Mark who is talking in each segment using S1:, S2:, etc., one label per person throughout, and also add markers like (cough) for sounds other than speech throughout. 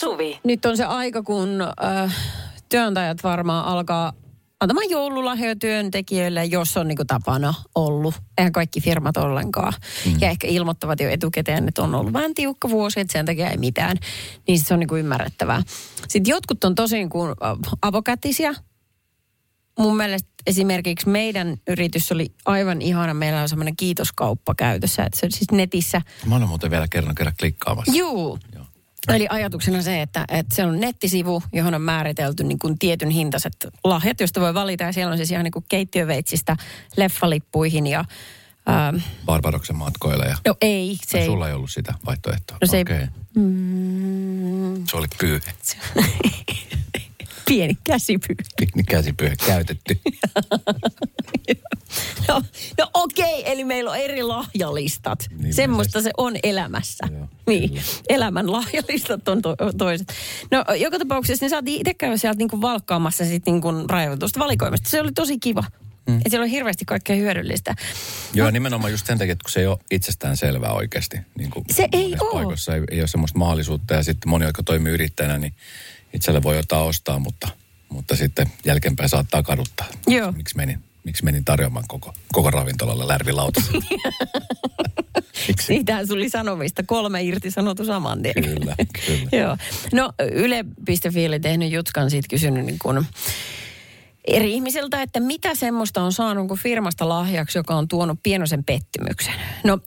S1: Suvi.
S2: Nyt on se aika, kun äh, työnantajat varmaan alkaa antamaan joululahjoja työntekijöille, jos on niin kuin tapana ollut. Eihän kaikki firmat ollenkaan. Mm. Ja ehkä ilmoittavat jo etukäteen, että on ollut vähän tiukka vuosi, että sen takia ei mitään. Niin se on niin kuin ymmärrettävää. Sitten jotkut on tosi kuin avokätisiä. Mun mielestä esimerkiksi meidän yritys oli aivan ihana. Meillä on semmoinen kiitoskauppa käytössä. Että se on siis netissä.
S3: Mä olen muuten vielä kerran kerran klikkaamassa.
S2: Juu.
S3: Joo.
S2: Eli ajatuksena se, että, että se on nettisivu, johon on määritelty niin kuin tietyn hintaiset lahjat, joista voi valita. Ja siellä on siis ihan niin kuin keittiöveitsistä leffalippuihin ja... Ähm,
S3: Barbadoksen matkoilla ja...
S2: no ei, se ei.
S3: Sulla ei ollut sitä vaihtoehtoa.
S2: No se ei-
S3: Okei.
S2: Mm,
S3: Se oli pyyhe. (laughs)
S2: pieni käsipyy.
S3: Pieni käsipyyhe käytetty. (laughs)
S2: No, no okei, eli meillä on eri lahjalistat.
S3: Niin,
S2: Niin, Semmoista se on elämässä.
S3: Joo,
S2: niin,
S3: kyllä.
S2: elämän lahjalistat on to- toiset. No joka tapauksessa ne saatiin itse käydä sieltä niinku valkkaamassa sit niinku rajoitusta valikoimasta. Se oli tosi kiva. Mm. Et siellä on hirveästi kaikkea hyödyllistä.
S3: Joo, nimenomaan just sen takia, että kun se ei ole itsestään selvää oikeasti. Niin kuin
S2: Se ei oo.
S3: paikoissa ei, ei ole semmoista mahdollisuutta ja sitten moni, jotka toimii yrittäjänä, niin itselle voi jotain ostaa, mutta, mutta sitten jälkeenpäin saattaa kaduttaa.
S2: Joo.
S3: Miksi menin, miksi menin tarjoamaan koko, koko ravintolalle lärvilautassa? (laughs) Miksi?
S2: Siitähän suli sanomista. Kolme irti sanottu saman tien.
S3: Kyllä, kyllä. (laughs)
S2: Joo. No Yle.fi oli tehnyt Jutskan siitä kysynyt niin kuin eri ihmisiltä, että mitä semmoista on saanut kuin firmasta lahjaksi, joka on tuonut pienoisen pettymyksen. No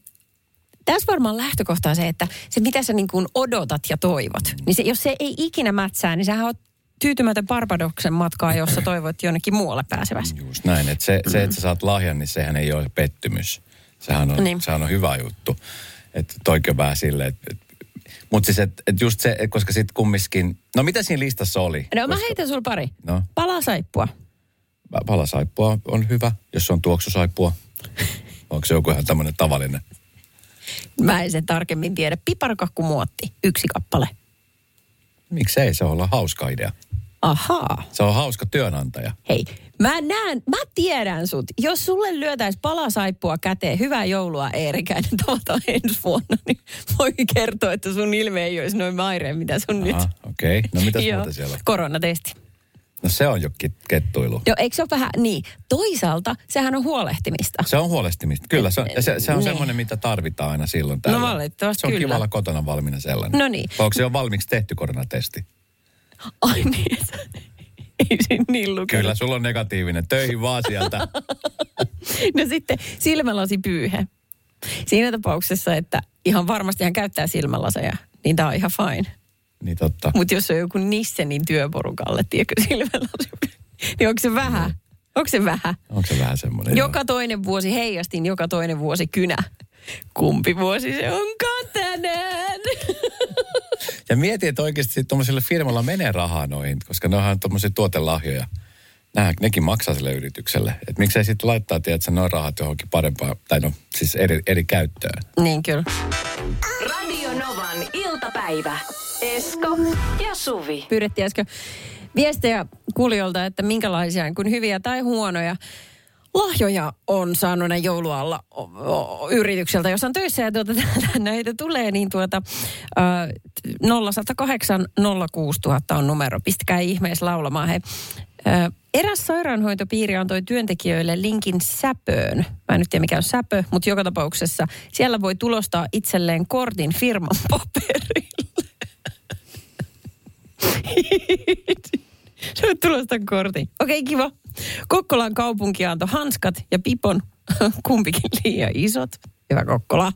S2: tässä varmaan lähtökohta on se, että se mitä sä niin kuin odotat ja toivot, niin se, jos se ei ikinä mätsää, niin sähän oot tyytymätön Barbadoksen matkaa, jossa toivot jonnekin muualle pääsevässä.
S3: Just näin, että se, se, että sä saat lahjan, niin sehän ei ole pettymys. Sehän on,
S2: Niin.
S3: sehän on hyvä juttu. Että toikin on vähän silleen, että... Et, mutta siis, että et just se, et koska sitten kumminkin... No mitä siinä listassa oli?
S2: No mä
S3: koska,
S2: heitän sulla pari.
S3: No.
S2: Palasaippua.
S3: Palasaippua on hyvä, jos se on tuoksusaippua. (laughs) Onko se joku ihan tämmöinen tavallinen?
S2: Mä en sen tarkemmin tiedä. Piparkakkumuotti, yksi kappale.
S3: Miksei se olla hauska idea?
S2: Ahaa.
S3: Se on hauska työnantaja.
S2: Hei, mä näen, mä tiedän sut. Jos sulle lyötäis palasaippua käteen, hyvää joulua Eerikäinen tavataan ensi vuonna, niin voi kertoa, että sun ilme ei olisi noin maireen, mitä sun nyt.
S3: Aha, okei. Okay. No mitäs (laughs)
S2: Joo.
S3: muuta siellä on?
S2: Koronatesti.
S3: No se on jo kettuilu.
S2: Joo, eikö se ole vähän niin? Toisaalta sehän on huolehtimista.
S3: Se on huolestimista. Kyllä, se on, se, se on
S2: Niin.
S3: semmoinen, mitä tarvitaan aina silloin tällä.
S2: No valitettavasti
S3: Se on
S2: kyllä.
S3: kiva olla kotona valmiina sellainen.
S2: No niin.
S3: Onko se jo valmiiksi tehty koronatesti?
S2: Ai niin, (laughs) ei niin lukenut.
S3: Kyllä, sulla on negatiivinen. Töihin vaan sieltä. (laughs)
S2: No sitten silmälasipyyhe. Siinä tapauksessa, että ihan varmasti hän käyttää silmälaseja, niin tämä on ihan fine.
S3: Niin totta.
S2: Mutta jos on joku Nissenin työporukalle, tiedätkö, silmälasi, niin onko se vähän? Onko se vähän?
S3: Onko se vähän semmoinen?
S2: Joka toinen vuosi heijastin, joka toinen vuosi kynä. Kumpi vuosi se onkaan tänään?
S3: Ja mietin, että oikeasti sit tuommoiselle firmalla menee rahaa noihin, koska ne onhan tuommoisia tuotelahjoja. Nämä, nekin maksaa sille yritykselle. Että miksei sitten laittaa, tiedätkö, noin rahat johonkin parempaan, tai no siis eri, eri käyttöön.
S2: niin kyllä.
S1: Radio Novan iltapäivä. Esko ja Suvi.
S2: Pyydettiin äsken viestejä kuulijoilta, että minkälaisia kuin hyviä tai huonoja lahjoja on saanut näin joulualla yritykseltä, jos on töissä ja tuota, (laughs) näitä tulee, niin tuota äh, 0108 06000 on numero. Pistäkää ihmeessä laulamaan. Hei. Äh, eräs sairaanhoitopiiri antoi työntekijöille linkin säpöön. Mä en nyt tiedä mikä on säpö, mutta joka tapauksessa siellä voi tulostaa itselleen kortin firman paperille. (laughs) Se on tulosta kortin. Okei, kiva. Kokkolan kaupunki antoi hanskat ja pipon, (laughs) kumpikin liian isot. Hyvä Kokkola.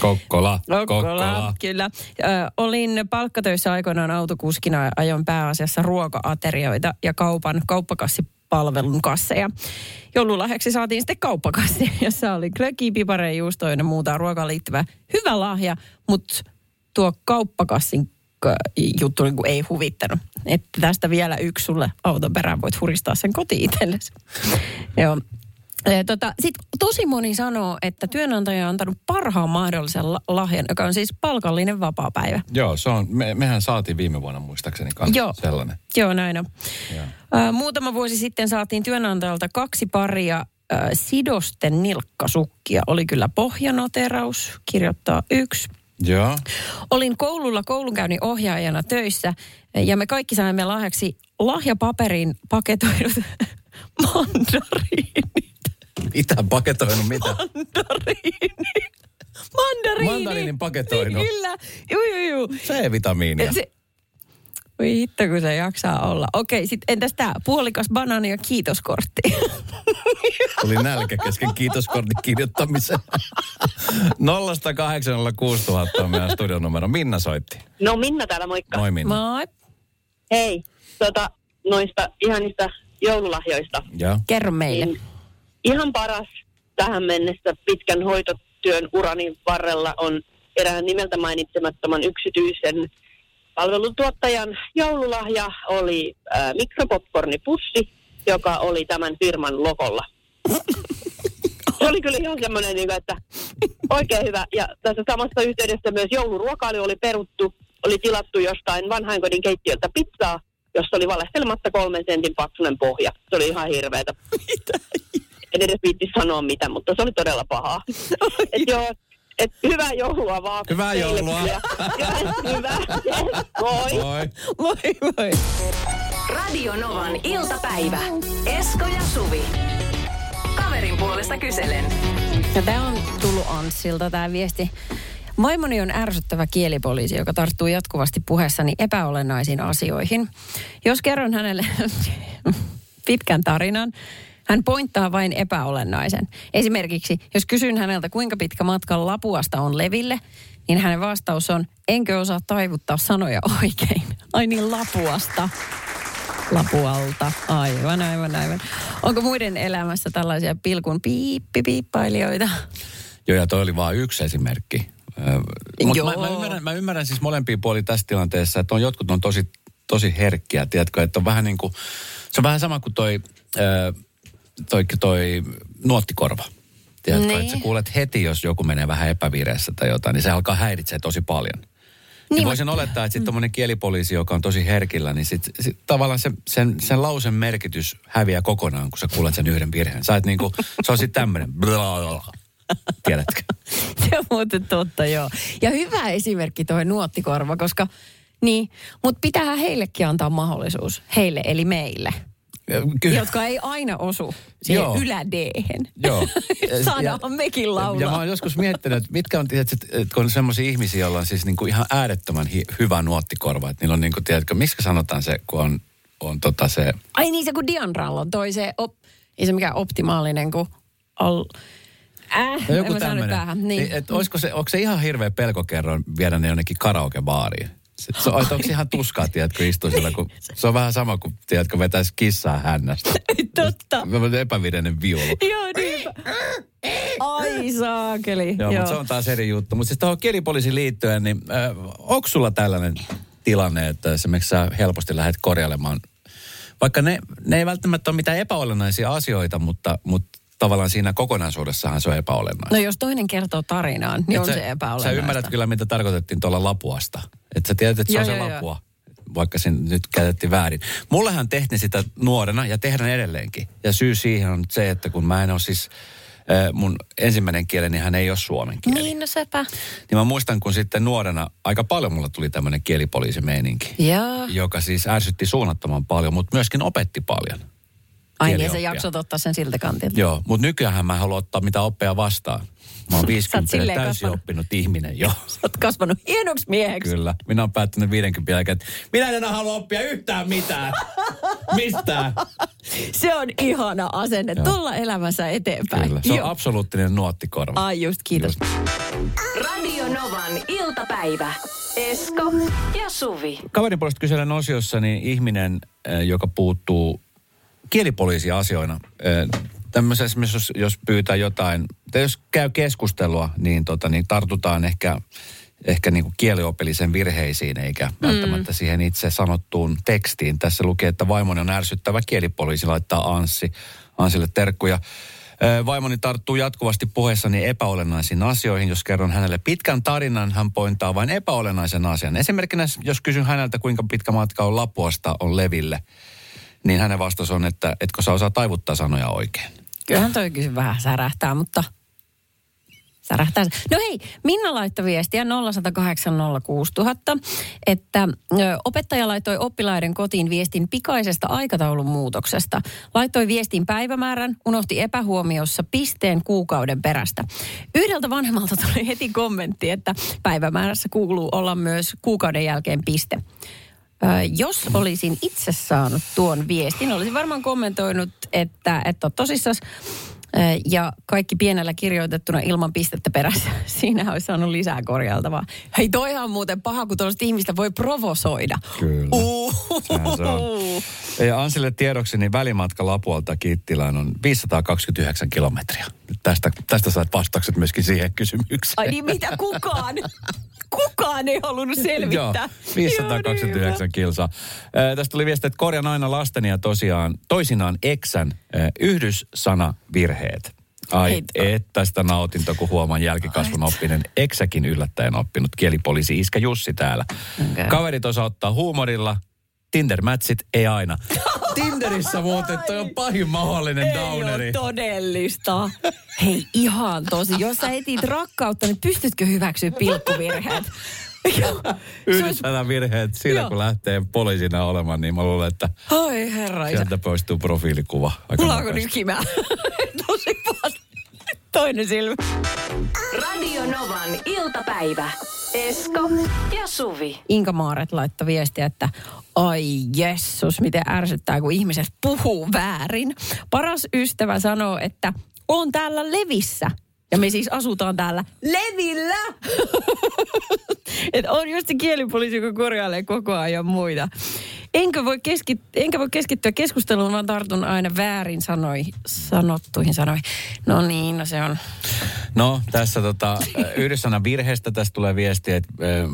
S3: Kokkola,
S2: Kokkola, kyllä. Ö, olin palkkatöissä aikoinaan autokuskina ja ajoin pääasiassa ruoka-aterioita ja kaupan kauppakassipalvelun kasseja. Joululahjaksi saatiin sitten kauppakassi, (laughs) jossa oli klöki, pipareja, juustoja ja muuta ruokaan liittyvää. Hyvä lahja, mutta tuo kauppakassin juttu niin kuin ei huvittanut. Että tästä vielä yksi sulle auton perään voit huristaa sen kotiin itsellesi. (laughs) Joo. Eh, Tota, Sitten tosi moni sanoo, että työnantaja on antanut parhaan mahdollisen la- lahjan, joka on siis palkallinen vapaapäivä.
S3: Joo, se on, me, mehän saatiin viime vuonna muistaakseni kanssa
S2: Joo.
S3: sellainen.
S2: Joo, näin on.
S3: Joo.
S2: Ö, Muutama vuosi sitten saatiin työnantajalta kaksi paria ö, sidosten nilkkasukkia. Oli kyllä pohjanoteraus, kirjoittaa yksi.
S3: Joo.
S2: Olin koululla koulunkäynnin ohjaajana töissä ja me kaikki saimme lahjaksi lahjapaperin paketoidut (laughs) mandariinit.
S3: Mitä paketoinut mitä?
S2: Mandariini. Mandariini.
S3: Mandariinin paketoinut.
S2: Kyllä. Juu, juu, juu.
S3: C-vitamiinia.
S2: Se, voi hitto, kun se jaksaa olla. Okei, sitten entäs tämä puolikas banaani ja kiitoskortti? (laughs)
S3: Tuli nälkä kesken kiitoskortin kirjoittamisen. (laughs) 0806000 on meidän studion numero. Minna soitti.
S4: No Minna täällä, moikka.
S3: Moi Minna.
S2: Moi.
S4: Hei, tota, noista ihanista joululahjoista.
S3: Joo.
S2: Kerro meille.
S4: Niin ihan paras tähän mennessä pitkän hoitotyön urani varrella on erään nimeltä mainitsemattoman yksityisen palveluntuottajan joululahja oli äh, mikropopcornipussi, joka oli tämän firman logolla. (laughs) Se oli kyllä ihan semmoinen, niin kuin, että oikein hyvä. Ja tässä samassa yhteydessä myös jouluruokailu oli peruttu. Oli tilattu jostain vanhainkodin keittiöltä pizzaa, jossa oli valehtelematta kolmen sentin paksunen pohja. Se oli ihan hirveetä. (laughs) En edes viitti sanoa mitä, mutta se oli todella pahaa. (laughs) Et joo, et hyvää joulua vaan.
S3: Hyvää joulua.
S4: Ja, hyvä. Moi.
S3: Moi.
S2: Moi moi.
S1: Radio Novan iltapäivä. Esko ja Suvi. Kaverin puolesta kyselen.
S2: Ja tämä on tullut Anssilta tämä viesti. Vaimoni on ärsyttävä kielipoliisi, joka tarttuu jatkuvasti puheessani epäolennaisiin asioihin. Jos kerron hänelle (laughs) pitkän tarinan, hän pointtaa vain epäolennaisen. Esimerkiksi, jos kysyn häneltä, kuinka pitkä matka Lapuasta on Leville, niin hänen vastaus on, enkö osaa taivuttaa sanoja oikein. Ai niin, Lapuasta. Lapualta. Aivan, aivan, aivan. Onko muiden elämässä tällaisia pilkun piippi-piippailijoita?
S3: Joo, ja toi oli vain yksi esimerkki. Mutta
S2: Joo.
S3: mä, mä, ymmärrän, mä ymmärrän siis molempia puolia tässä tilanteessa, että on, jotkut on tosi, tosi herkkiä, tiedätkö, että on vähän niin kuin, se on vähän sama kuin toi, ö, toi, toi nuottikorva. Tiedätkö,
S2: Niin.
S3: että sä kuulet heti, jos joku menee vähän epävireessä tai jotain, niin se alkaa häiritseä tosi paljon. Niin,
S2: Niin,
S3: niin voisin olettaa, että sitten tuommoinen kielipoliisi, joka on tosi herkillä, niin sit, sit tavallaan se, sen, sen lausen merkitys häviää kokonaan, kun sä kuulet sen yhden virheen. Sä et niinku, se on sitten tämmöinen. Tiedätkö? (laughs)
S2: Se on muuten totta, joo. Ja hyvä esimerkki toi nuottikorva, koska niin, mutta pitää heillekin antaa mahdollisuus. Heille eli meille.
S3: Kyllä.
S2: Jotka ei aina osu siihen
S3: Joo.
S2: ylädeehen.
S3: Joo. (laughs)
S2: Saadaan mekin
S3: Ja mä
S2: laulaa.
S3: oon joskus miettinyt, että mitkä on, tiedätkö, että kun on semmoisia ihmisiä, joilla on siis niinku ihan äärettömän hi- hyvä nuottikorva. Että niillä on niinku, tiedätkö, miksi sanotaan se, kun on, on tota se...
S2: Ai niin, se kun Dianralla on toi se, op, ei se mikään optimaalinen kuin al, Äh,
S3: No joku tämmöinen.
S2: päähän. Niin.
S3: Et olisiko se, onko se ihan hirveä pelkokerroin viedä ne jonnekin karaokebaariin? Se, on- onko ihan tuskaa, tiedätkö, istua siellä, kun (laughs) se on vähän sama kuin, tiedätkö, vetäisi kissaa hännästä.
S2: Totta.
S3: Mä epävirinen viulu.
S2: Joo, niinpä. Ai saakeli.
S3: Joo, mutta se on taas eri juttu. Mutta siis tuohon kielipoliisiin liittyen, niin äh, onko sulla tällainen tilanne, että esimerkiksi sä helposti lähdet korjailemaan, vaikka ne, ne ei välttämättä ole mitään epäolennaisia asioita, mutta, mutta tavallaan siinä kokonaisuudessahan se on epäolennaista.
S2: No jos toinen kertoo tarinaan, niin
S3: Et
S2: on
S3: sä,
S2: se
S3: Sä
S2: epäolennaista.
S3: ymmärrät kyllä, mitä tarkoitettiin tuolla lapuasta. Että sä tiedät, että se
S2: Joo,
S3: on se
S2: joo, joo.
S3: lapua, vaikka se nyt käytettiin väärin. Mullehan tehtiin sitä nuorena ja tehdään edelleenkin. Ja syy siihen on se, että kun mä en ole siis, äh, mun ensimmäinen kieleni hän ei ole suomen kieli.
S2: Niin, no sepä.
S3: Niin mä muistan, kun sitten nuorena aika paljon mulla tuli tämmöinen kielipoliisimeininki,
S2: Joo.
S3: joka siis ärsytti suunnattoman paljon, mutta myöskin opetti paljon.
S2: Ai niin, sä
S3: kielioppia.
S2: jaksot ottaa sen siltä kantilta.
S3: Joo, mutta nykyään mä en halua ottaa mitään oppeja vastaan. Mä oon 50
S2: silleen
S3: täysin
S2: kasvanut.
S3: oppinut ihminen jo. (laughs)
S2: Sä oot kasvanut hienoksi mieheksi.
S3: Kyllä. Minä olen päättänyt 50 jälkeen, että minä en enää halua oppia yhtään mitään. (laughs) Mistään.
S2: Se on ihana asenne. Tulla elämässä eteenpäin.
S3: Kyllä. Se on
S2: Joo.
S3: absoluuttinen nuottikorva.
S2: Ai just, kiitos.
S1: Radio Novan iltapäivä. Esko ja Suvi.
S3: Kaverin puolesta kyselen osiossa niin ihminen, äh, joka puuttuu kielipoliisiasioina. Tämmöisessä esimerkiksi, jos, jos pyytää jotain, tai jos käy keskustelua, niin, tota, niin tartutaan ehkä, ehkä niin kuin kieliopillisen virheisiin, eikä mm. välttämättä siihen itse sanottuun tekstiin. Tässä lukee, että vaimoni on ärsyttävä kielipoliisi, laittaa Anssi, Ansille terkkuja. Vaimoni tarttuu jatkuvasti puheessani epäolennaisiin asioihin. Jos kerron hänelle pitkän tarinan, hän pointaa vain epäolennaisen asian. Esimerkkinä, jos kysyn häneltä, kuinka pitkä matka on Lapuasta on Leville, niin hänen vastaus on, että etkö sä osaa taivuttaa sanoja oikein.
S2: Kyllähän toi kyllä vähän särähtää, mutta särähtää. No hei, Minna laittoi viestiä 0806000, että opettaja laittoi oppilaiden kotiin viestin pikaisesta aikataulun muutoksesta. Laittoi viestin päivämäärän, unohti epähuomiossa pisteen kuukauden perästä. Yhdeltä vanhemmalta tuli heti kommentti, että päivämäärässä kuuluu olla myös kuukauden jälkeen piste. Jos olisin itse saanut tuon viestin, olisin varmaan kommentoinut, että, että tosissaan ja kaikki pienellä kirjoitettuna ilman pistettä perässä. (laughs) Siinä olisi saanut lisää korjailtavaa. Hei, toihan on muuten paha, kun tuollaista ihmistä voi provosoida.
S3: Kyllä. Se. Ja Ansille tiedoksi, niin välimatka Lapualta Kittilään on 529 kilometriä. Tästä, tästä saat vastaukset myöskin siihen kysymykseen.
S2: Ai niin, mitä kukaan? (laughs) Kukaan ei halunnut selvittää.
S3: Joo, 529 kilsaa. Äh, tästä tuli viesti, että korjan aina lasteni ja tosiaan toisinaan eksän äh, yhdyssanavirheet. Ai
S2: Hei,
S3: että sitä nautinto, kun huomaan jälkikasvun oppinen. Eksäkin yllättäen oppinut kielipoliisi Iskä Jussi täällä.
S2: Okei.
S3: Kaverit osauttaa huumorilla. Tinder-mätsit ei aina. (laughs) Tinderissä muuten toi on pahin mahdollinen
S2: Ei
S3: downeri.
S2: ole todellista. Hei, ihan tosi. Jos sä etit rakkautta, niin pystytkö hyväksyä pilkkuvirheet? (laughs)
S3: Yhdessä virheet siinä,
S2: Joo.
S3: kun lähtee poliisina olemaan, niin mä luulen, että
S2: Ai herra isä.
S3: sieltä poistuu profiilikuva. aika
S2: Mulla nykimään. (laughs) Tosi pahasti. Toinen silmä.
S1: Radio Novan iltapäivä. Esko ja Suvi.
S2: Inka Maaret laittoi viestiä, että ai jessus, miten ärsyttää, kun ihmiset puhuu väärin. Paras ystävä sanoo, että on täällä Levissä. Ja me siis asutaan täällä Levillä. (laughs) Et on just se kielipoliisi, joka korjailee koko ajan muita. Enkä voi, keskit, enkä voi keskittyä keskusteluun, vaan tartun aina väärin sanoi, sanottuihin sanoihin. No niin, no se on.
S3: No, tässä tota, yhdessä virheestä tästä tulee viesti, että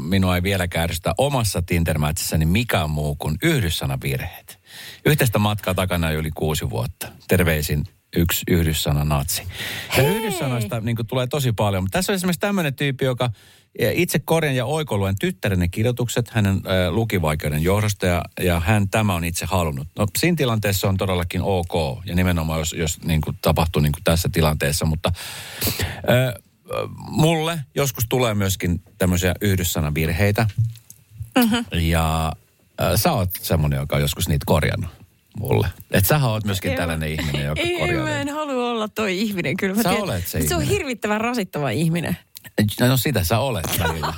S3: minua ei vielä kärsytä omassa Tinder-mätsissä mikään muu kuin yhdyssanavirheet. Yhteistä matkaa takana yli kuusi vuotta. Terveisin yksi yhdyssana natsi. Ja
S2: Hei!
S3: yhdyssanoista niin tulee tosi paljon. Mutta tässä on esimerkiksi tämmöinen tyyppi, joka itse korjan ja oikoluen tyttärenne kirjoitukset hänen ö, lukivaikeuden johdosta ja, ja hän tämä on itse halunnut. No siinä tilanteessa on todellakin ok ja nimenomaan jos, jos niin kuin tapahtuu niin kuin tässä tilanteessa, mutta ö, mulle joskus tulee myöskin tämmöisiä yhdyssanavirheitä mm-hmm. ja ö, sä oot semmoinen, joka on joskus niitä korjannut mulle. Et sä oot myöskin
S2: Ei,
S3: tällainen ihminen, joka
S2: Ei,
S3: korjaa.
S2: mä en halua olla toi ihminen. Kyllä mä
S3: Sä
S2: tiedän.
S3: olet se
S2: Se on
S3: ihminen.
S2: hirvittävän rasittava ihminen.
S3: No sitä sä olet välillä.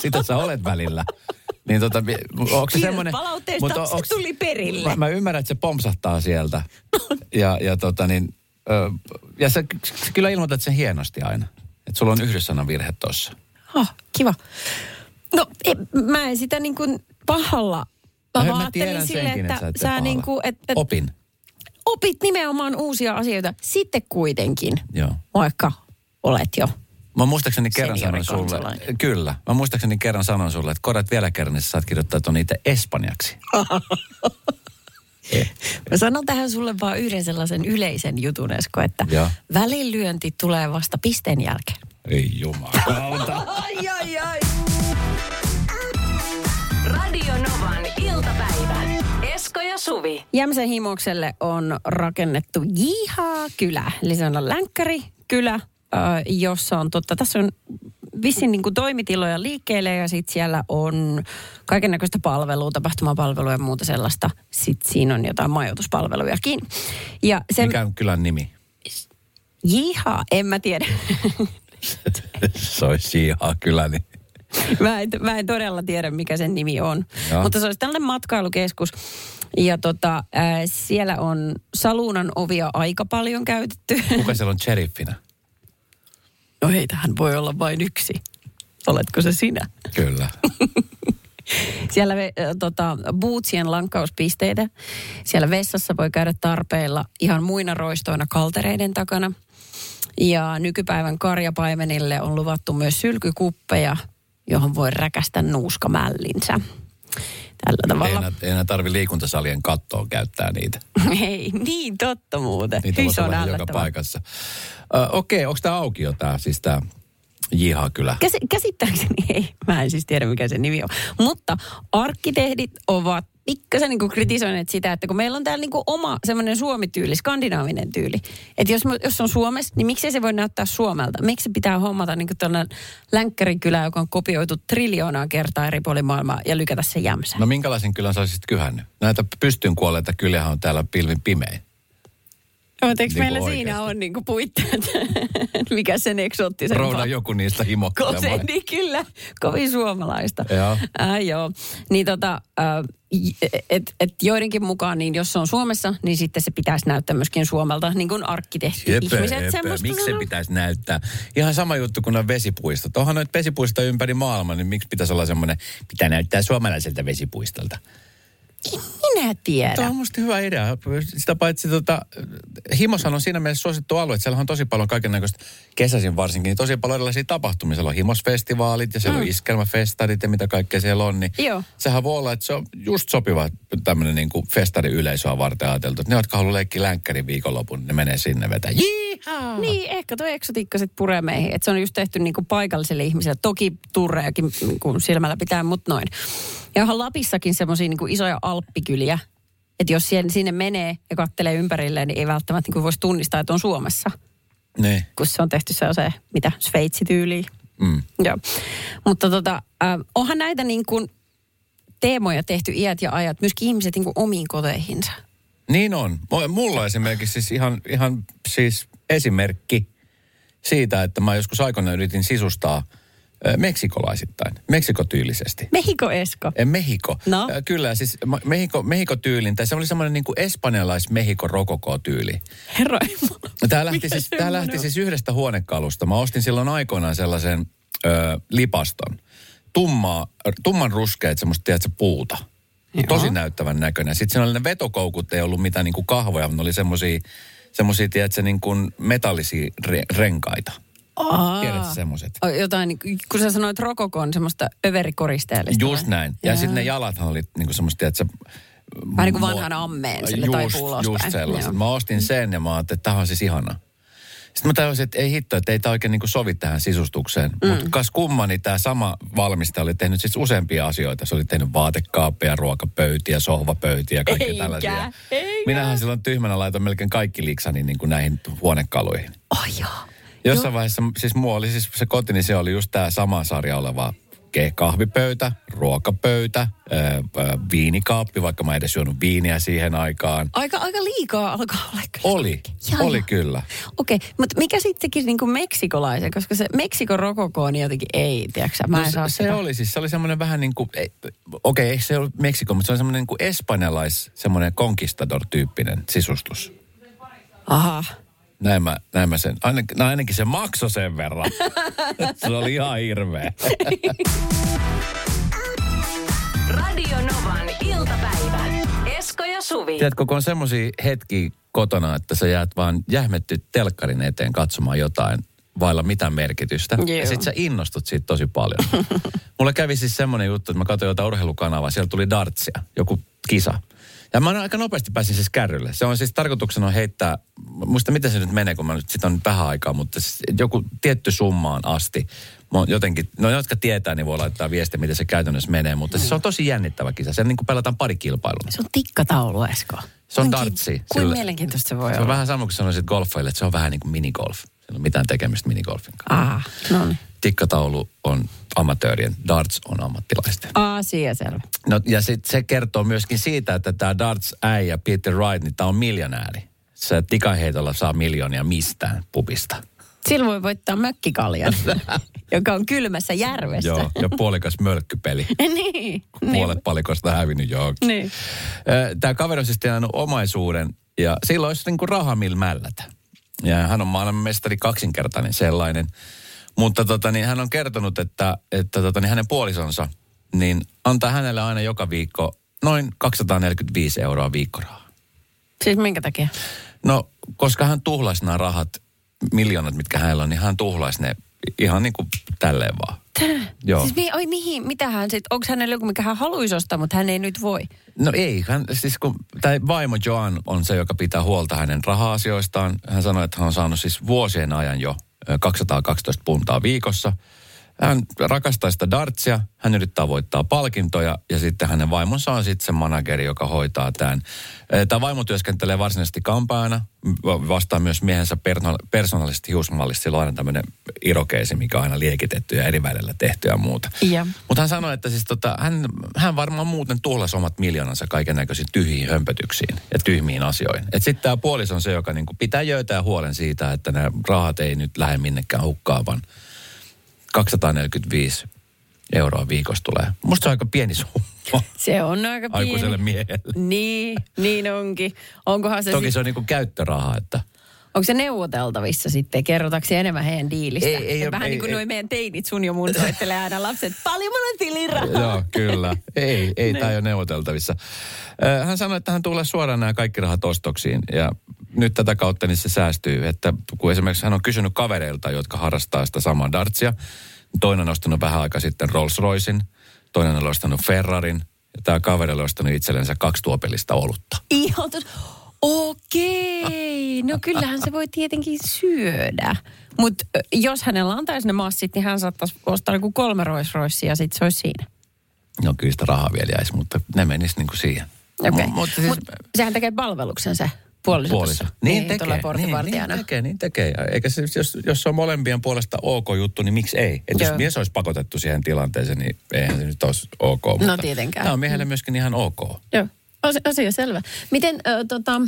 S3: Sitä sä olet välillä. Niin tota, onko se semmoinen...
S2: palautteesta, se tuli perille.
S3: Mä, mä ymmärrän, että se pompsahtaa sieltä. ja, ja tota niin... Ö, ja sä, sä kyllä ilmoitat sen hienosti aina. Että sulla on yhdessä virhe tossa.
S2: Oh, kiva. No, ei, mä en sitä niin kuin pahalla. Mä,
S3: No, mä tiedän senkin,
S2: että,
S3: että sä et
S2: niin kuin, et, et
S3: Opin.
S2: opit nimenomaan uusia asioita. Sitten kuitenkin,
S3: Joo.
S2: vaikka olet jo.
S3: Mä muistaakseni kerran sanoin sulle, kyllä, mä muistaakseni kerran sanoin sulle, että korjat vielä kerran, niin sä saat kirjoittaa ton niitä espanjaksi. (laughs)
S2: Mä sanon tähän sulle vaan yhden sellaisen yleisen jutun, Esko, että
S3: Joo.
S2: välilyönti tulee vasta pisteen jälkeen.
S3: Ei jumalauta. (laughs)
S2: Ai, ai, ai.
S1: Suvi.
S2: Jämsen himokselle on rakennettu Jihaa-kylä, eli se on länkkäri-kylä, jossa on totta, tässä on vissiin niin kuin toimitiloja liikkeelle ja sitten siellä on kaiken näköistä palvelua, tapahtumapalvelua ja muuta sellaista. Sitten siinä on jotain majoituspalvelujakin. Ja se
S3: Mikä on kylän nimi?
S2: Jihaa, en mä tiedä. (laughs)
S3: se olisi ihan kyllä, niin
S2: mä, en, mä en todella tiedä, mikä sen nimi on.
S3: Joo.
S2: Mutta se olisi tällainen matkailukeskus. Ja tota, äh, siellä on saluunan ovia aika paljon käytetty.
S3: kuka siellä on sheriffinä?
S2: No hei, tähän voi olla vain yksi. Oletko se sinä?
S3: Kyllä. (laughs)
S2: Siellä äh, tota, bootsien lankkauspisteitä. Siellä vessassa voi käydä tarpeilla ihan muina roistoina kaltereiden takana. Ja nykypäivän karjapaimenille on luvattu myös sylkykuppeja, johon voi räkästä nuuskamällinsä. Tällä
S3: Ei
S2: tavalla.
S3: enää, ei enää tarvi liikuntasalien kattoon käyttää niitä. (laughs)
S2: Ei, niin totta muuten.
S3: Niitä
S2: se on
S3: joka paikassa. Ö, Okei, onko tämä auki jo tämä, siis tämä Jiha-kylä?
S2: Käs, käsittääkseni ei. Mä en siis tiedä, mikä se nimi on. Mutta arkkitehdit ovat pikkasen niin kritisoineet sitä, että kun meillä on täällä niin kuin oma semmoinen suomityyli, skandinaavinen tyyli. Että jos, jos on Suomessa, niin miksei se voi näyttää Suomelta? Miksi se pitää hommata niin tuonne länkkärikylä, joka on kopioitu triljoonaa kertaa eri puolilla maailmaa ja lykätä se jämsä?
S3: No minkälaisen kylän sä olisit kyhännyt? Näitä pystyyn kuolleita kyliähän on täällä pilvin pimein.
S2: No, mutta eikö
S3: Niin
S2: meillä
S3: kuin
S2: siinä
S3: oikeasti.
S2: on niin kuin puitteet? (laughs) Mikä sen eksoottisen
S3: Rouda joku niistä himokkelemaan.
S2: se, (laughs) niin kyllä, kovin suomalaista.
S3: Joo.
S2: Äh, joo. Niin tota, äh, et, et joidenkin mukaan, niin jos se on Suomessa, niin sitten se pitäisi näyttää myöskin Suomelta, niin kuin arkkitehti
S3: Jepö, jepö. Miksi se pitäisi näyttää? Ihan sama juttu kuin on vesipuistot. Onhan noita vesipuistoja ympäri maailmaa, niin miksi pitäisi olla semmoinen, pitää näyttää suomalaiselta vesipuistolta?
S2: Minä tiedän.
S3: Tämä on musta hyvä idea. Sitä paitsi tota, Himoshan on siinä mielessä suosittu alue, että siellä on tosi paljon kaiken näköistä, kesäisin varsinkin, niin tosi paljon erilaisia tapahtumia. Siellä on Himosfestivaalit ja siellä mm. on iskelmäfestarit ja mitä kaikkea siellä on. Niin
S2: Joo.
S3: Sehän voi olla, että se on just sopiva tämmöinen niin kuin festari yleisöä varten ajateltu. Että ne, jotka haluaa leikkiä länkkärin viikonlopun, niin ne menee sinne vetää. Jiihaa!
S2: Niin, ehkä tuo eksotiikka sit puree meihin. Että se on just tehty niinku paikallisille ihmisille. Toki turrejakin niinku silmällä pitää, mutta noin. Ja onhan Lapissakin semmoisia niinku isoja alppikyliä. Että jos siihen, sinne menee ja kattelee ympärilleen, niin ei välttämättä niinku voisi tunnistaa, että on Suomessa.
S3: Niin.
S2: Kun se on tehty se, se mitä, Sveitsi-tyyliin.
S3: Mm.
S2: Joo. Mutta tota, äh, onhan näitä niin kuin teemoja tehty iät ja ajat, myöskin ihmiset niin kuin omiin koteihinsa.
S3: Niin on. Mu- Mulla esimerkiksi siis ihan, ihan siis esimerkki siitä, että mä joskus aikoinaan yritin sisustaa meksikolaisittain, meksikotyylisesti.
S2: Mehiko Esko?
S3: Eh, Mehiko.
S2: No?
S3: Kyllä, siis Mehiko, Mehiko-tyylin, tai se oli semmoinen niin kuin espanjalais-Mehiko rokoko-tyyli.
S2: Herra
S3: Tämä lähti,
S2: Mikä
S3: siis, tämä lähti siis yhdestä huonekalusta. Mä ostin silloin aikoinaan sellaisen ö, lipaston. Tummaa, tumman ruskeat semmoista, tiedätkö, puuta.
S2: Joo.
S3: Tosi näyttävän näköinen. Sitten siinä oli ne vetokoukut, ei ollut mitään niin kuin kahvoja, mutta ne oli semmoisia, semmoisia, tiedätkö, niin kuin metallisia re, renkaita. Tiedätkö semmoiset?
S2: Jotain, niin kun sä sanoit rokokon, semmoista överikoristeellista.
S3: Just näin. Ja sitten ne jalathan oli niin kuin semmoista, tiedätkö,
S2: Vähän niin kuin vanhan ammeen sille taipuu ulospäin.
S3: Just sellaiset. Mä ostin sen ja mä ajattelin, että tämä on siis ihana. Sitten mä tajusin, että ei hitto, että ei tämä oikein niin sovi tähän sisustukseen. Mm. Mutta kas kummani tämä sama valmistaja oli tehnyt siis useampia asioita. Se oli tehnyt vaatekaappeja, ruokapöytiä, sohvapöytiä ja kaikkea
S2: Eikä,
S3: tällaisia.
S2: eikä.
S3: Minähän silloin tyhmänä laitoin melkein kaikki liksani niin kuin näihin huonekaluihin.
S2: Oh joo.
S3: Jossain vaiheessa, siis mua oli siis se kotini, se oli just tämä sama sarja oleva kahvipöytä, ruokapöytä, ö, ö, viinikaappi, vaikka mä en edes juonut viiniä siihen aikaan.
S2: Aika, aika liikaa alkaa olla kyllä.
S3: Oli,
S2: Jaa,
S3: oli
S2: jaa.
S3: kyllä.
S2: Okei, mutta mikä sitten teki niin kuin meksikolaisen, koska se Meksikon rokoko niin jotenkin ei, tiedätkö mä en
S3: No,
S2: saa
S3: se,
S2: sitä.
S3: oli siis, se oli semmoinen vähän niin kuin, ei, okei, ei se ollut Meksiko, mutta se on semmoinen niin kuin espanjalais, semmoinen conquistador-tyyppinen sisustus.
S2: Aha.
S3: Näin mä, näin mä sen, ainakin, no ainakin se maksoi sen verran. (laughs) se oli ihan hirveä.
S1: Radio Novan iltapäivä. Esko ja Suvi.
S3: Tiedätkö, kun on semmoisia hetkiä kotona, että sä jäät vaan jähmetty telkkarin eteen katsomaan jotain vailla mitään merkitystä.
S2: Joo.
S3: Ja sit sä innostut siitä tosi paljon. (laughs) Mulle kävi siis semmoinen juttu, että mä katsoin jotain urheilukanavaa, siellä tuli dartsia, joku kisa. Ja mä aika nopeasti pääsin siis kärrylle. Se on siis tarkoituksena on heittää, muista miten se nyt menee, kun mä nyt sit on vähän aikaa, mutta siis joku tietty summaan asti. Mä jotenkin, no jotka tietää, niin voi laittaa viestiä, miten se käytännössä menee, mutta siis se on tosi jännittävä kisa. Siellä niin kuin pelataan pari kilpailua.
S2: Se on tikkataulu, Esko.
S3: Se on dartsi.
S2: Kuin
S3: Sillä-
S2: mielenkiintoista se voi
S3: Se on
S2: olla.
S3: vähän sama kuin sanoisit golfeille, että se on vähän niin kuin minigolf. Sillä ei ole mitään tekemistä minigolfin kanssa.
S2: Ah, no niin.
S3: Tikkataulu on amatöörien, darts on ammattilaisten.
S2: Asia selvä.
S3: No, ja sit se kertoo myöskin siitä, että tämä darts-äijä Peter Wright, niin tämä on miljonääri. Se tikaheitolla saa miljoonia mistään pubista.
S2: Silloin voi voittaa mökkikaljan, (laughs) joka on kylmässä järvessä.
S3: Joo, ja puolikas mölkkypeli. (laughs)
S2: niin.
S3: Puolet palikosta hävinnyt johonkin.
S2: Niin.
S3: Tämä kaveri on siis omaisuuden ja sillä olisi niin kuin raha millä mällätä. Ja hän on maailmanmestari kaksinkertainen sellainen. Mutta tota, niin hän on kertonut, että, että tota, niin hänen puolisonsa niin antaa hänelle aina joka viikko noin 245 euroa viikkorahaa.
S2: Siis minkä takia?
S3: No, koska hän tuhlaisi nämä rahat, miljoonat, mitkä hänellä on, niin hän tuhlaisi ne ihan niin kuin tälleen vaan. Joo.
S2: Siis mi, oi mihin, mitä hän sitten, onko hänellä joku, mikä hän haluaisi ostaa, mutta hän ei nyt voi?
S3: No ei, hän, siis kun tämä vaimo Joan on se, joka pitää huolta hänen raha-asioistaan. Hän sanoi, että hän on saanut siis vuosien ajan jo 212 puntaa viikossa. Hän rakastaa sitä dartsia, hän yrittää voittaa palkintoja ja sitten hänen vaimonsa on sitten se manageri, joka hoitaa tämän. Tämä vaimo työskentelee varsinaisesti kampaana, vastaa myös miehensä persoonallisesti hiusmallista. Sillä on aina tämmöinen irokeesi, mikä on aina liekitetty ja eri välillä tehty ja muuta.
S2: Ja.
S3: Mutta hän sanoi, että siis tota, hän, hän varmaan muuten tuhlasi omat miljoonansa kaiken näköisiin tyhjiin hömpötyksiin ja tyhmiin asioihin. Että sitten tämä puolis on se, joka niinku pitää jöitä huolen siitä, että nämä rahat ei nyt lähde minnekään hukkaan, vaan 245 euroa viikossa tulee. Musta se on aika pieni summa
S2: Se on aika pieni.
S3: aikuiselle miehelle.
S2: Niin, niin onkin. Onkohan se
S3: Toki
S2: sit,
S3: se on niinku käyttöraha, että
S2: onko se neuvoteltavissa sitten? Kerrotaanko enemmän heidän diilistä?
S3: Ei, ei
S2: Vähän
S3: ei-
S2: niin kuin
S3: ei.
S2: meidän teinit sun ja mun soittelee aina lapset. Paljon mulla on tilirahaa.
S3: Joo, kyllä. Ei, ei tämä ei ole neuvoteltavissa. Hän sanoi, että hän tulee suoraan nämä kaikki rahat ostoksiin ja nyt tätä kautta niin se säästyy. Että kun esimerkiksi hän on kysynyt kavereilta, jotka harrastaa sitä samaa dartsia. Toinen on ostanut vähän aikaa sitten Rolls Roycein, toinen on ostanut Ferrarin ja tämä kaveri on ostanut itsellensä kaksi tuopellista olutta.
S2: Ihan tos... No kyllähän se voi tietenkin syödä. Mutta jos hänellä antaisi ne massit, niin hän saattaisi ostaa joku kolme Roycea ja sitten se olisi siinä.
S3: No kyllä sitä rahaa vielä jäisi, mutta ne menis niin kuin siihen.
S2: Okay.
S3: mutta siis
S2: Mut sehän tekee palveluksen se puoliso.
S3: puoliso.
S2: tossa.
S3: Niin, tekee. Niin, niin tekee, niin tekee. Eikä se, jos, jos se on molempien puolesta ok juttu, niin miksi ei? Et jos mies olisi pakotettu siihen tilanteeseen, niin eihän se nyt olisi ok.
S2: No
S3: mutta
S2: tietenkään.
S3: Tämä on miehelle myöskin ihan ok.
S2: Joo, Asi- asia selvä. Miten, ö, tota,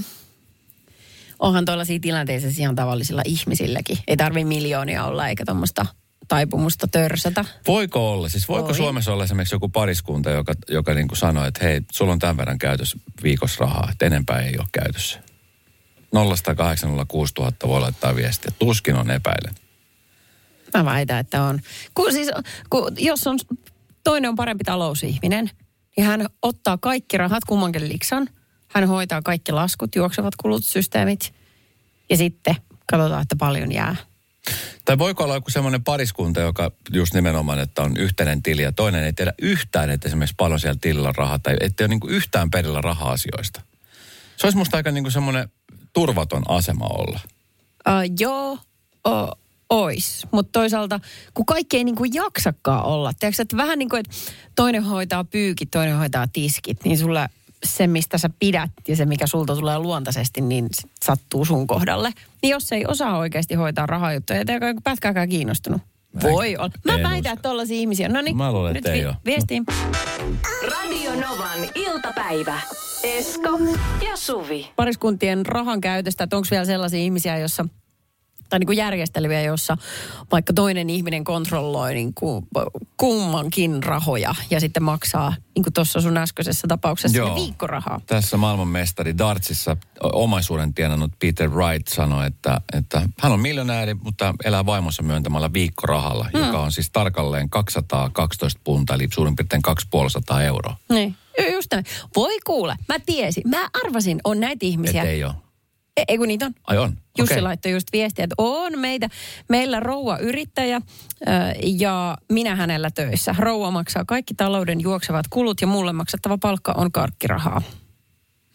S2: onhan tuollaisia tilanteissa siis ihan tavallisilla ihmisilläkin. Ei tarvi miljoonia olla eikä tuommoista taipumusta törsätä.
S3: Voiko olla? Siis voiko
S2: Voi.
S3: Suomessa olla esimerkiksi joku pariskunta, joka, joka niin kuin sanoo, että hei, sulla on tämän verran käytössä viikossa rahaa, että enempää ei ole käytössä. 0806000 000 voi laittaa viestiä. Tuskin on epäilen.
S2: Mä väitän, että on. Kun siis, kun jos on, toinen on parempi talousihminen, niin hän ottaa kaikki rahat kummankin liksan. Hän hoitaa kaikki laskut, juoksevat kulut, systeemit. Ja sitten katsotaan, että paljon jää.
S3: Tai voiko olla joku semmoinen pariskunta, joka just nimenomaan, että on yhteinen tili ja toinen ei tiedä yhtään, että esimerkiksi paljon siellä tilillä on rahaa tai ettei ole niin kuin yhtään perillä raha-asioista. Se olisi musta aika niin kuin semmoinen turvaton asema olla.
S2: Uh, joo, o, ois. Mutta toisaalta, kun kaikki ei niinku jaksakaan olla. Tiedätkö, että vähän niin kuin, että toinen hoitaa pyykit, toinen hoitaa tiskit, niin sulle se, mistä sä pidät ja se, mikä sulta tulee luontaisesti, niin sattuu sun kohdalle. Niin jos ei osaa oikeasti hoitaa rahajuttuja, ei ole pätkääkään kiinnostunut. Voi olla. Mä
S3: en
S2: väitän,
S3: usko.
S2: että tollaisia ihmisiä. No niin,
S3: Mä luulen,
S2: nyt
S3: oo.
S2: viestiin.
S1: Radio Novan iltapäivä. Esko ja Suvi.
S2: pariskuntien rahan käytöstä, että onko vielä sellaisia ihmisiä, jossa tai niin kuin järjesteleviä, jossa vaikka toinen ihminen kontrolloi niin kuin kummankin rahoja ja sitten maksaa, niin kuin tuossa sun äskeisessä tapauksessa,
S3: Joo.
S2: Viikkorahaa.
S3: Tässä maailmanmestari Dartsissa omaisuuden tienannut Peter Wright sanoi, että, että hän on miljonääri, mutta elää vaimonsa myöntämällä viikkorahalla, hmm. joka on siis tarkalleen 212 punta, eli suurin piirtein 250 euroa.
S2: Niin. Ju- Just näin. Voi kuule, mä tiesin, mä arvasin, on näitä ihmisiä.
S3: Et ei ole.
S2: E- ei kun niitä on.
S3: Ai on?
S2: Jussi
S3: Okei.
S2: laittoi just viestiä, että on meitä, meillä rouva yrittäjä ja minä hänellä töissä. Rouva maksaa kaikki talouden juoksevat kulut ja mulle maksettava palkka on karkkirahaa.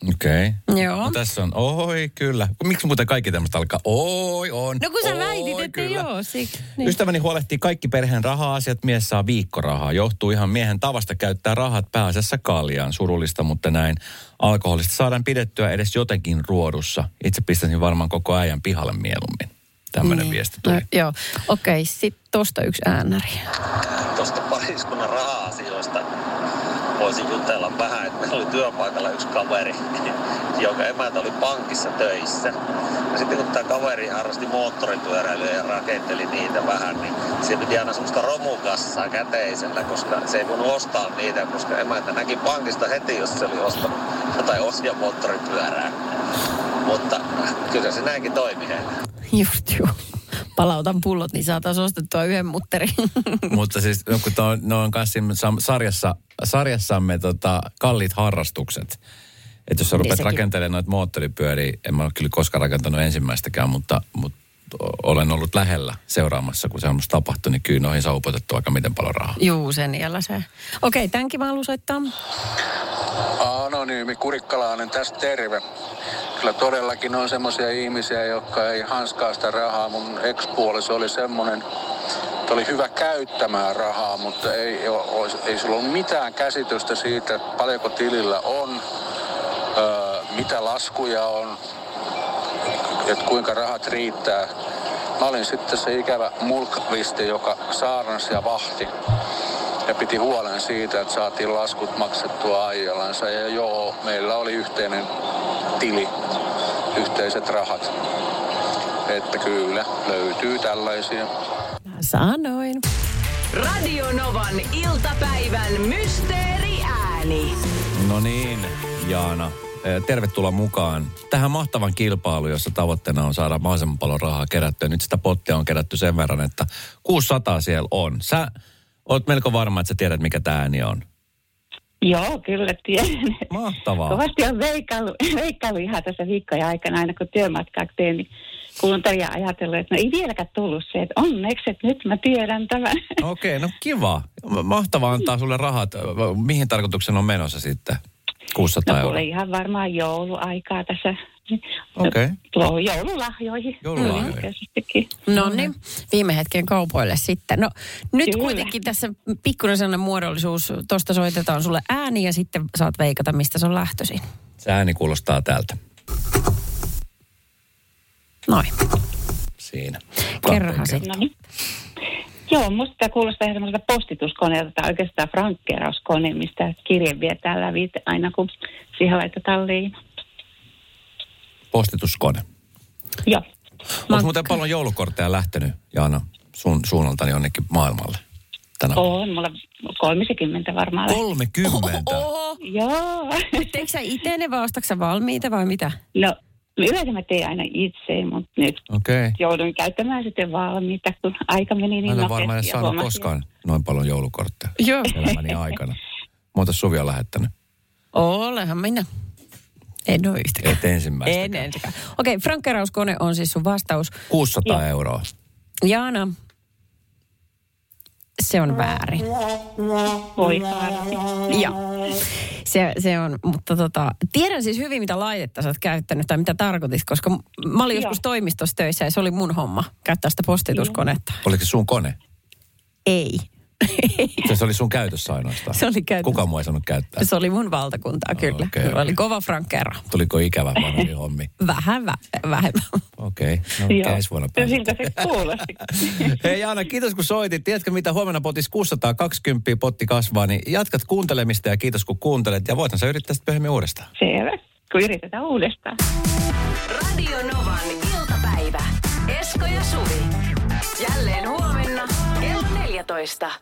S3: Okei.
S2: Joo.
S3: No, tässä on, oi kyllä. Miksi muuten kaikki tämmöistä alkaa, oi on.
S2: No kun sä
S3: oi,
S2: väitit, että
S3: kyllä.
S2: joo, siksi.
S3: Niin. Ystäväni huolehtii kaikki perheen raha-asiat, mies saa viikkorahaa. Johtuu ihan miehen tavasta käyttää rahat pääasiassa kaljaan. Surullista, mutta näin. Alkoholista saadaan pidettyä edes jotenkin ruodussa. Itse pistäisin varmaan koko äijän pihalle mieluummin. Tämmöinen
S2: Niin.
S3: viesti tuli.
S2: No, joo, okei, sitten tosta yksi äänäri.
S5: tuosta pariskunnan raha-asioista voisin jutella vähän, että meillä oli työpaikalla yksi kaveri, (laughs) jonka emäntä oli pankissa töissä. Ja sitten kun tämä kaveri harrasti moottoripyöräilyä ja rakenteli niitä vähän, niin se piti aina semmoista romukassaa käteisellä, koska se ei voinut ostaa niitä, koska emäntä näki pankista heti, jos se oli ostanut (laughs) jotain osia moottoripyörää. Mutta kyllä se näinkin toimi heillä.
S2: Just joo. Palautan pullot, niin saataisiin ostettua yhden mutterin. (laughs)
S3: Mutta siis no, kun to, ne on kanssa sarjassa, sarjassamme tota, kalliit harrastukset. Että jos sä
S2: Niin
S3: rupeat
S2: sekin.
S3: rakentelemaan noita moottoripyöriä, en mä ole kyllä koskaan rakentanut ensimmäistäkään, mutta, mutta olen ollut lähellä seuraamassa, kun se on musta tapahtunut, niin kyllä noihin saa upotettu aika miten paljon rahaa.
S2: Juu, sen jällä se. Okei, tämänkin mä haluan soittaa.
S6: Anonyymi Kurikkalainen, tästä terve. Kyllä todellakin on semmoisia ihmisiä, jotka ei hanskaa sitä rahaa. Mun ekspuoliso oli semmoinen että oli hyvä käyttämään rahaa, mutta ei, ei sulla ollut mitään käsitystä siitä, että paljonko tilillä on, öö, mitä laskuja on, että kuinka rahat riittää. Mä olin sitten se ikävä mulkvisti, joka saarnasi ja vahti ja piti huolen siitä, että saatiin laskut maksettua aijallansa. Ja joo, meillä oli yhteinen tili, yhteiset rahat. Että kyllä, löytyy tällaisia.
S2: Mä sanoin.
S1: Radio Novan iltapäivän mysteeriääni.
S3: No niin, Jaana. eh, Tervetuloa mukaan tähän mahtavan kilpailuun, jossa tavoitteena on saada mahdollisimman paljon rahaa kerättyä. Nyt sitä pottia on kerätty sen verran, että 600 siellä on. Sä oot melko varma, että sä tiedät, mikä tämä ääni on.
S7: Joo, kyllä tiedän.
S3: Mahtavaa.
S7: Kovasti on veikkailu, (laughs) veikkailu ihan tässä viikkojen aikana, aina kun työmatkaa teen, niin kuuntelin ja ajatellut, että no ei vieläkään tullut se, että onneksi, että nyt mä tiedän tämän. (laughs)
S3: Okei, okay, no kiva. Mahtavaa antaa sulle rahat. Mihin tarkoituksen on menossa sitten? 600
S7: No
S3: euroa.
S7: ihan varmaan jouluaikaa tässä.
S3: Okei.
S7: Tuo joululahjoihin.
S3: Joululahjoihin.
S7: Mm.
S2: No niin, viime hetken kaupoille sitten. No nyt
S7: Kyllä.
S2: kuitenkin tässä pikkuinen sellainen muodollisuus. Tuosta soitetaan sulle ääni ja sitten saat veikata, mistä se on lähtöisin.
S3: Se ääni kuulostaa tältä.
S2: Noin,
S3: Siinä.
S2: kerrohan sitten.
S7: No niin. Joo, musta tämä kuulostaa ihan semmoiselta postituskoneelta tai oikeastaan frankkerauskone, mistä kirje vietään läpi aina kun siihen laitetaan liima.
S3: Postituskone.
S7: Joo.
S3: Onko muuten paljon joulukortteja lähtenyt, Jaana, sun suunnaltani jonnekin maailmalle tänä vuonna?
S7: On, mulla 30 varmaan. lähti.
S3: 30.
S2: Oho,
S7: Joo.
S2: teekö sä itse ne vai ostatko valmiita vai mitä?
S7: No, yleensä mä teen aina itse, mutta nyt
S3: Okei. Okay.
S7: joudun käyttämään sitten valmiita, kun aika meni niin
S3: Mä en varmaan edes saanut
S7: huomasin,
S3: koskaan noin paljon joulukortteja
S2: Joo.
S3: elämäni aikana. Monta Suvi on lähettänyt?
S2: Olehan minä. En ole yhtäkään.
S3: Et ensimmäistä.
S2: En ensikään. Okei, okay, frankkerauskone on siis sun vastaus.
S3: 600
S7: Joo.
S3: euroa.
S2: Jaana, se on väärin.
S7: Voi harmi.
S2: Joo. Se, se on, mutta tota, tiedän siis hyvin, mitä laitetta sä oot käyttänyt tai mitä tarkoitit, koska mä olin
S7: Joo.
S2: joskus toimistossa töissä ja se oli mun homma käyttää sitä postituskonetta.
S3: Oliko se sun kone?
S2: Ei.
S3: Se, se oli sun käytössä ainoastaan.
S2: Se oli käytössä.
S3: Kuka mua ei sanonut käyttää?
S2: Se oli mun valtakuntaa, kyllä.
S3: okei,
S2: Okay,
S3: okei.
S2: oli kova frankkero.
S3: Tuliko ikävä vanhoihin hommi? (laughs)
S2: Vähän vä- vähemmän.
S3: Okei, okay. no
S7: Joo.
S3: mikä ensi vuonna
S7: Kyllä siltä se kuulosti. (laughs)
S3: Hei Jaana, kiitos kun soitit. Tiedätkö mitä huomenna potis 620 potti kasvaa, niin jatkat kuuntelemista ja kiitos kun kuuntelet. Ja voithan sä yrittää sitten myöhemmin uudestaan.
S7: Selvä. Kun yritetään uudestaan.
S1: Radio Novan iltapäivä. Esko ja Suvi. Jälleen huomenna 14.